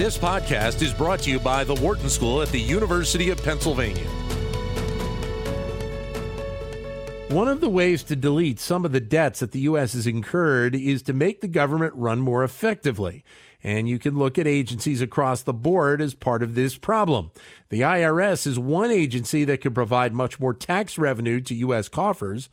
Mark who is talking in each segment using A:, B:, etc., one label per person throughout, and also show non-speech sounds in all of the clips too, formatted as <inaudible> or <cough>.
A: This podcast is brought to you by the Wharton School at the University of Pennsylvania.
B: One of the ways to delete some of the debts that the U.S. has incurred is to make the government run more effectively. And you can look at agencies across the board as part of this problem. The IRS is one agency that could provide much more tax revenue to U.S. coffers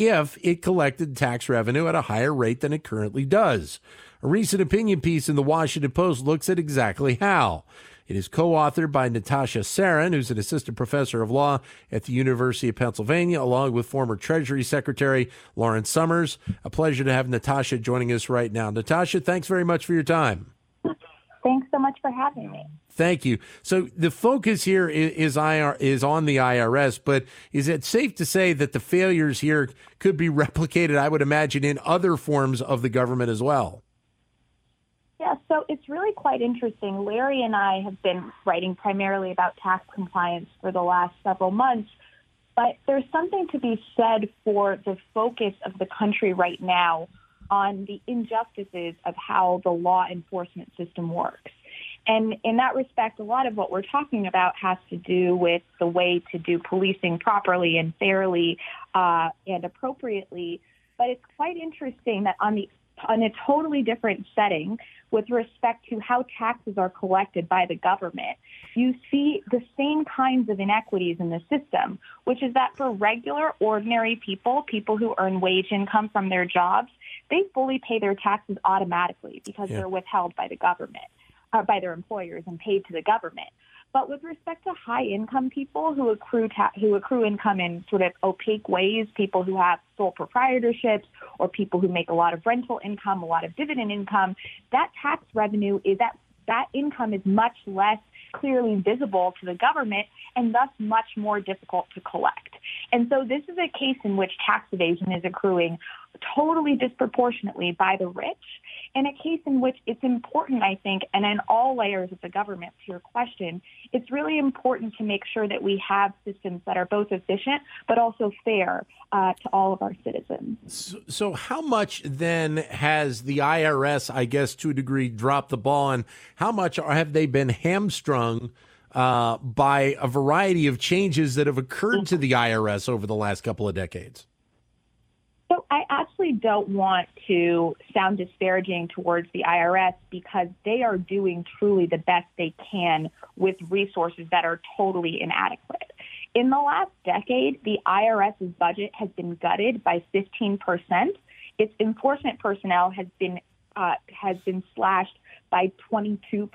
B: if it collected tax revenue at a higher rate than it currently does. A recent opinion piece in the Washington Post looks at exactly how. It is co authored by Natasha Sarin, who's an assistant professor of law at the University of Pennsylvania, along with former Treasury Secretary Lawrence Summers. A pleasure to have Natasha joining us right now. Natasha, thanks very much for your time.
C: Thanks so much for having me.
B: Thank you. So the focus here is, is IR is on the IRS, but is it safe to say that the failures here could be <laughs> replicated? I would imagine in other forms of the government as well.
C: Yeah, so it's really quite interesting. Larry and I have been writing primarily about tax compliance for the last several months, but there's something to be said for the focus of the country right now on the injustices of how the law enforcement system works. And in that respect, a lot of what we're talking about has to do with the way to do policing properly and fairly uh, and appropriately. But it's quite interesting that on the on a totally different setting with respect to how taxes are collected by the government, you see the same kinds of inequities in the system, which is that for regular, ordinary people, people who earn wage income from their jobs, they fully pay their taxes automatically because yeah. they're withheld by the government, uh, by their employers and paid to the government. But with respect to high income people who accrue ta- who accrue income in sort of opaque ways, people who have sole proprietorships or people who make a lot of rental income, a lot of dividend income, that tax revenue is that that income is much less clearly visible to the government and thus much more difficult to collect. And so this is a case in which tax evasion is accruing totally disproportionately by the rich in a case in which it's important, I think, and in all layers of the government, to your question, it's really important to make sure that we have systems that are both efficient but also fair uh, to all of our citizens.
B: So, so, how much then has the IRS, I guess, to a degree, dropped the ball, and how much have they been hamstrung? Uh, by a variety of changes that have occurred to the IRS over the last couple of decades.
C: I actually don't want to sound disparaging towards the IRS because they are doing truly the best they can with resources that are totally inadequate. In the last decade, the IRS's budget has been gutted by 15%. Its enforcement personnel has been uh, has been slashed by 22%.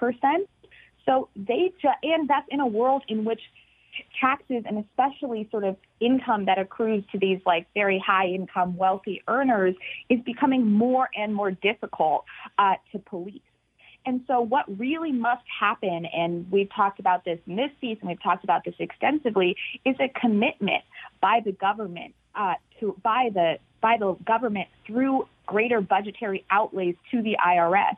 C: So they ju- and that's in a world in which taxes and especially sort of income that accrues to these like very high income wealthy earners is becoming more and more difficult uh, to police. And so what really must happen, and we've talked about this in this season, we've talked about this extensively, is a commitment by the government uh, to by the by the government through greater budgetary outlays to the IRS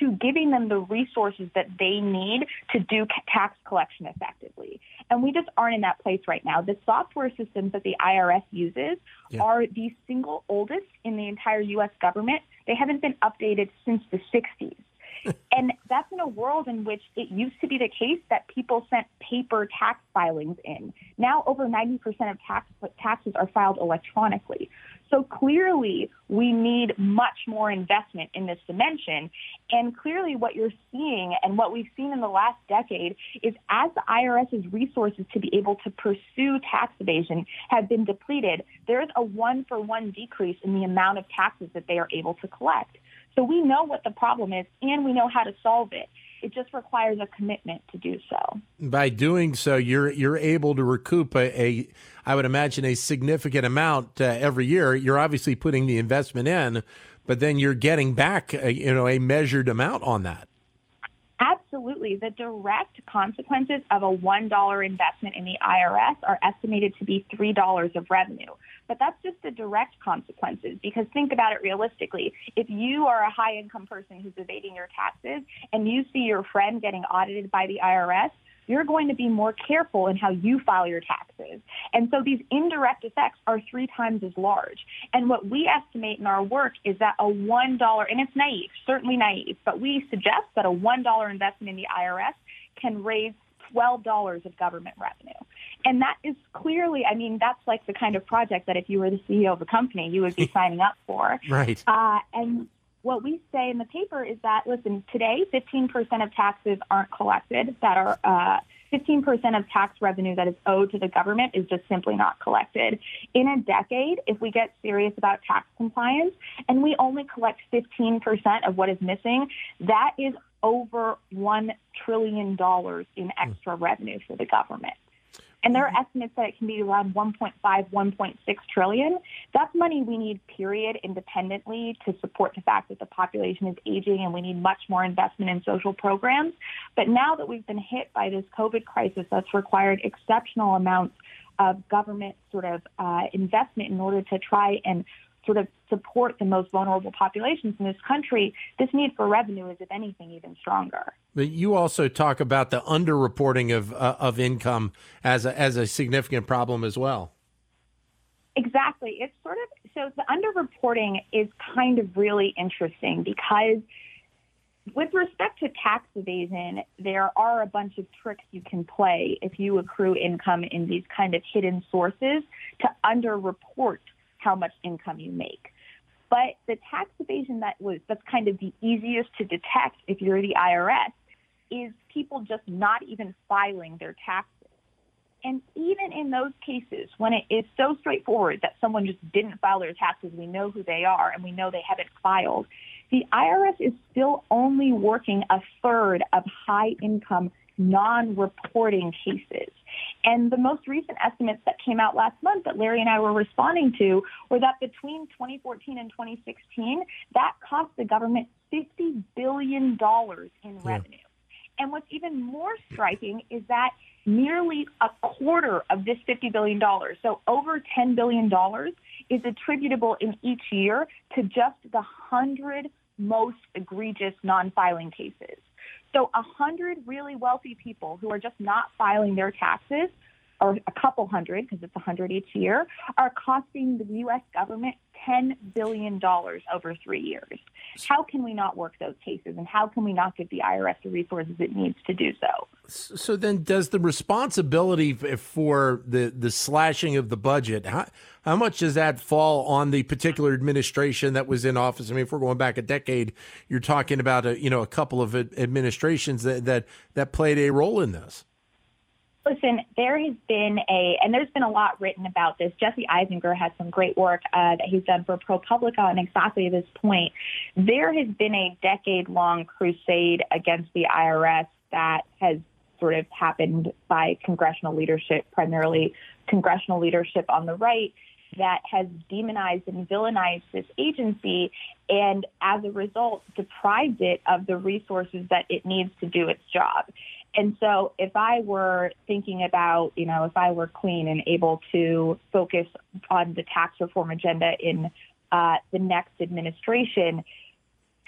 C: to giving them the resources that they need to do tax collection effectively. And we just aren't in that place right now. The software systems that the IRS uses yeah. are the single oldest in the entire U.S. government. They haven't been updated since the 60s. <laughs> and that's in a world in which it used to be the case that people sent paper tax filings in. Now over 90% of tax, taxes are filed electronically. So clearly, we need much more investment in this dimension. And clearly, what you're seeing and what we've seen in the last decade is as the IRS's resources to be able to pursue tax evasion have been depleted, there's a one for one decrease in the amount of taxes that they are able to collect. So we know what the problem is and we know how to solve it. It just requires a commitment to do so.
B: By doing so, you're you're able to recoup a, a I would imagine a significant amount uh, every year. You're obviously putting the investment in, but then you're getting back a, you know a measured amount on that.
C: Absolutely. The direct consequences of a $1 investment in the IRS are estimated to be $3 of revenue. But that's just the direct consequences because think about it realistically. If you are a high income person who's evading your taxes and you see your friend getting audited by the IRS, you're going to be more careful in how you file your taxes. And so these indirect effects are three times as large. And what we estimate in our work is that a $1, and it's naive, certainly naive, but we suggest that a $1 investment in the IRS can raise $12 of government revenue. And that is clearly, I mean, that's like the kind of project that if you were the CEO of a company, you would be <laughs> signing up for.
B: Right.
C: Uh, and what we say in the paper is that, listen, today, 15% of taxes aren't collected that are, uh, 15% of tax revenue that is owed to the government is just simply not collected. In a decade, if we get serious about tax compliance and we only collect 15% of what is missing, that is over $1 trillion in extra revenue for the government. And there are estimates that it can be around 1.5, 1.6 trillion. That's money we need, period, independently to support the fact that the population is aging and we need much more investment in social programs. But now that we've been hit by this COVID crisis that's required exceptional amounts of government sort of uh, investment in order to try and sort of support the most vulnerable populations in this country, this need for revenue is, if anything, even stronger.
B: But you also talk about the underreporting of uh, of income as a, as a significant problem as well.
C: Exactly. It's sort of so the underreporting is kind of really interesting because with respect to tax evasion, there are a bunch of tricks you can play if you accrue income in these kind of hidden sources to underreport how much income you make. But the tax evasion that was that's kind of the easiest to detect if you're the IRS is people just not even filing their taxes. And even in those cases, when it is so straightforward that someone just didn't file their taxes, we know who they are and we know they haven't filed, the IRS is still only working a third of high income non-reporting cases. And the most recent estimates that came out last month that Larry and I were responding to were that between 2014 and 2016, that cost the government $50 billion in revenue. And what's even more striking is that nearly a quarter of this $50 billion, so over $10 billion, is attributable in each year to just the 100 most egregious non-filing cases. So a hundred really wealthy people who are just not filing their taxes, or a couple hundred, because it's a hundred each year, are costing the U.S. government $10 billion over three years. How can we not work those cases? And how can we not give the IRS the resources it needs to do so?
B: So then, does the responsibility eh, for the, the slashing of the budget, how, how much does that fall on the particular administration that was in office? I mean, if we're going back a decade, you're talking about a, you know, a couple of administrations that, that, that played a role in this.
C: Listen, there has been a, and there's been a lot written about this. Jesse Eisinger has some great work uh, that he's done for ProPublica on exactly this point. There has been a decade long crusade against the IRS that has sort of happened by congressional leadership, primarily congressional leadership on the right, that has demonized and villainized this agency and as a result deprived it of the resources that it needs to do its job. And so if I were thinking about, you know, if I were clean and able to focus on the tax reform agenda in uh, the next administration,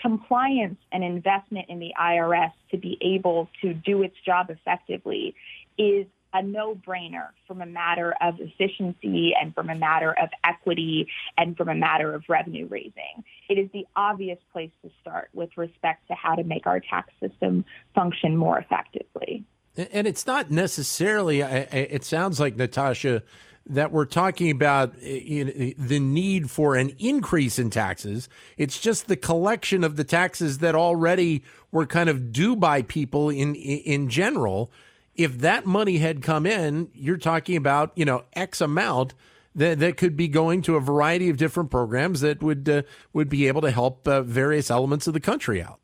C: compliance and investment in the IRS to be able to do its job effectively is a no-brainer from a matter of efficiency and from a matter of equity and from a matter of revenue raising. It is the obvious place to start with respect to how to make our tax system function more effectively.
B: And it's not necessarily, it sounds like, Natasha, that we're talking about eh, the need for an increase in taxes. It's just the collection of the taxes that already were kind of due by people in in general if that money had come in, you're talking about, you know, X amount that, that could be going to a variety of different programs that would uh, would be able to help uh, various elements of the country out.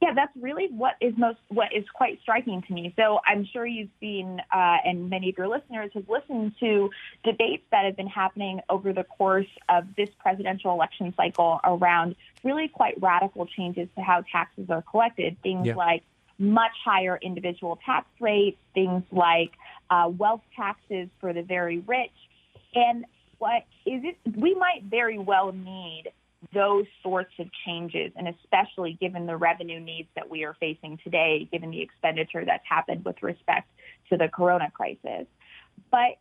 C: Yeah, that's really what is most what is quite striking to me. So I'm sure you've seen, uh, and many of your listeners have listened to debates that have been happening over the course of this presidential election cycle around really quite radical changes to how taxes are collected. Things yeah. like much higher individual tax rates, things like uh, wealth taxes for the very rich. And what is it? We might very well need those sorts of changes, and especially given the revenue needs that we are facing today, given the expenditure that's happened with respect to the corona crisis. But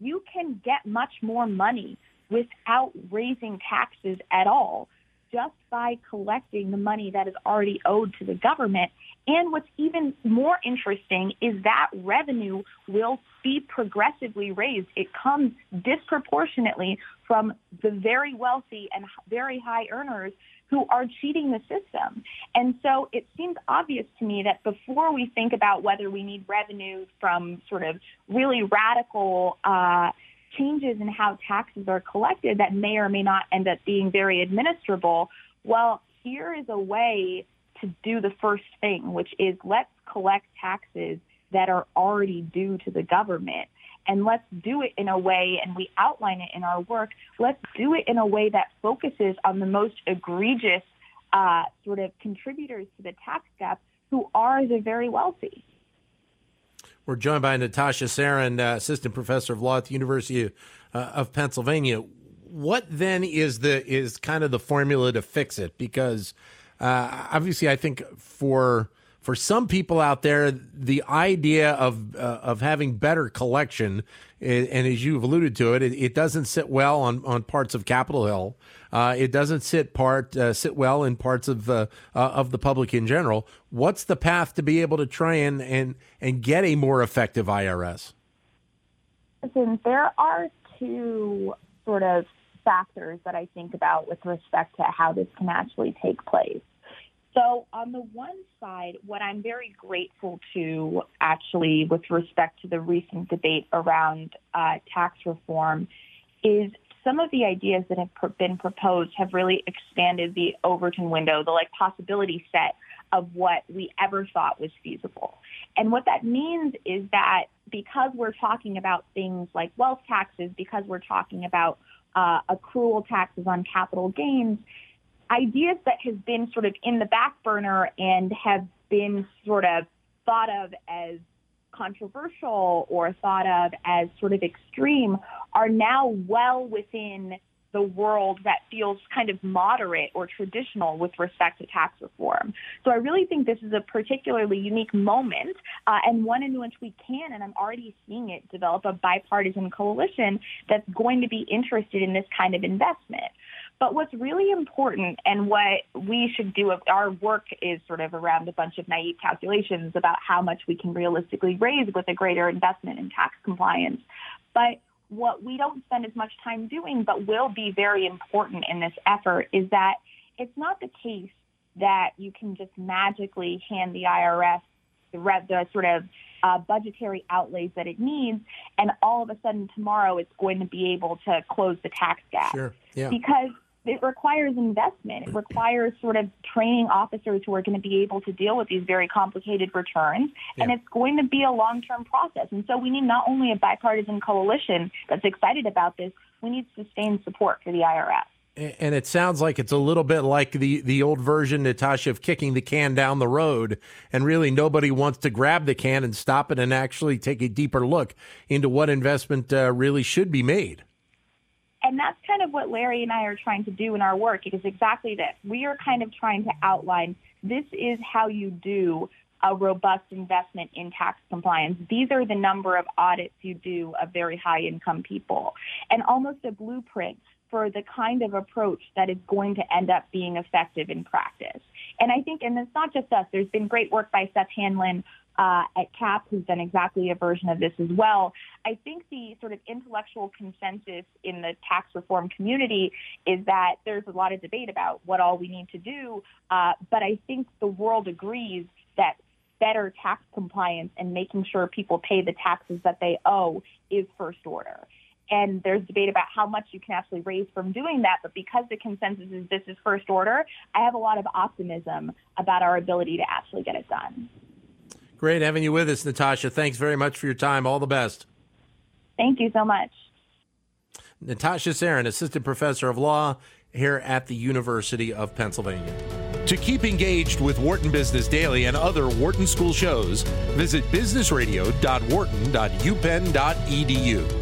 C: you can get much more money without raising taxes at all just by collecting the money that is already owed to the government. And what's even more interesting is that revenue will be progressively raised. It comes disproportionately from the very wealthy and very high earners who are cheating the system. And so it seems obvious to me that before we think about whether we need revenue from sort of really radical uh, changes in how taxes are collected that may or may not end up being very administrable, well, here is a way to do the first thing, which is let's collect taxes that are already due to the government. And let's do it in a way, and we outline it in our work, let's do it in a way that focuses on the most egregious uh, sort of contributors to the tax gap who are the very wealthy.
B: We're joined by Natasha Sarin, uh, assistant professor of law at the University of, uh, of Pennsylvania. What then is the is kind of the formula to fix it? Because uh, obviously, I think for for some people out there, the idea of uh, of having better collection, and, as you've alluded to it, it, it, doesn't sit well on, on parts of Capitol Hill. Uh, it doesn't sit part uh, sit well in parts of uh, uh, of the public in general. What's the path to be able to try and and, and get a more effective IRS?
C: Listen, there are two sort of factors that I think about with respect to how this can actually take place. So, on the one side, what I'm very grateful to actually with respect to the recent debate around uh, tax reform is some of the ideas that have been proposed have really expanded the Overton window, the like possibility set of what we ever thought was feasible. And what that means is that because we're talking about things like wealth taxes, because we're talking about uh, accrual taxes on capital gains, ideas that have been sort of in the back burner and have been sort of thought of as controversial or thought of as sort of extreme are now well within the world that feels kind of moderate or traditional with respect to tax reform. So I really think this is a particularly unique moment uh, and one in which we can, and I'm already seeing it, develop a bipartisan coalition that's going to be interested in this kind of investment. But what's really important and what we should do, our work is sort of around a bunch of naive calculations about how much we can realistically raise with a greater investment in tax compliance. But what we don't spend as much time doing, but will be very important in this effort, is that it's not the case that you can just magically hand the IRS the, the sort of uh, budgetary outlays that it needs, and all of a sudden tomorrow it's going to be able to close the tax gap.
B: Sure. Yeah.
C: Because it requires investment. It requires sort of training officers who are going to be able to deal with these very complicated returns. Yeah. And it's going to be a long term process. And so we need not only a bipartisan coalition that's excited about this, we need sustained support for the IRS.
B: And it sounds like it's a little bit like the, the old version, Natasha, of kicking the can down the road. And really, nobody wants to grab the can and stop it and actually take a deeper look into what investment uh, really should be made.
C: And that's kind of what Larry and I are trying to do in our work. It is exactly this. We are kind of trying to outline this is how you do a robust investment in tax compliance. These are the number of audits you do of very high income people and almost a blueprint for the kind of approach that is going to end up being effective in practice. And I think, and it's not just us, there's been great work by Seth Hanlon uh, at CAP, who's done exactly a version of this as well. I think the sort of intellectual consensus in the tax reform community is that there's a lot of debate about what all we need to do, uh, but I think the world agrees that better tax compliance and making sure people pay the taxes that they owe is first order. And there's debate about how much you can actually raise from doing that. But because the consensus is this is first order, I have a lot of optimism about our ability to actually get it done.
B: Great having you with us, Natasha. Thanks very much for your time. All the best.
C: Thank you so much.
B: Natasha Sarin, Assistant Professor of Law here at the University of Pennsylvania.
A: To keep engaged with Wharton Business Daily and other Wharton School shows, visit businessradio.wharton.upenn.edu.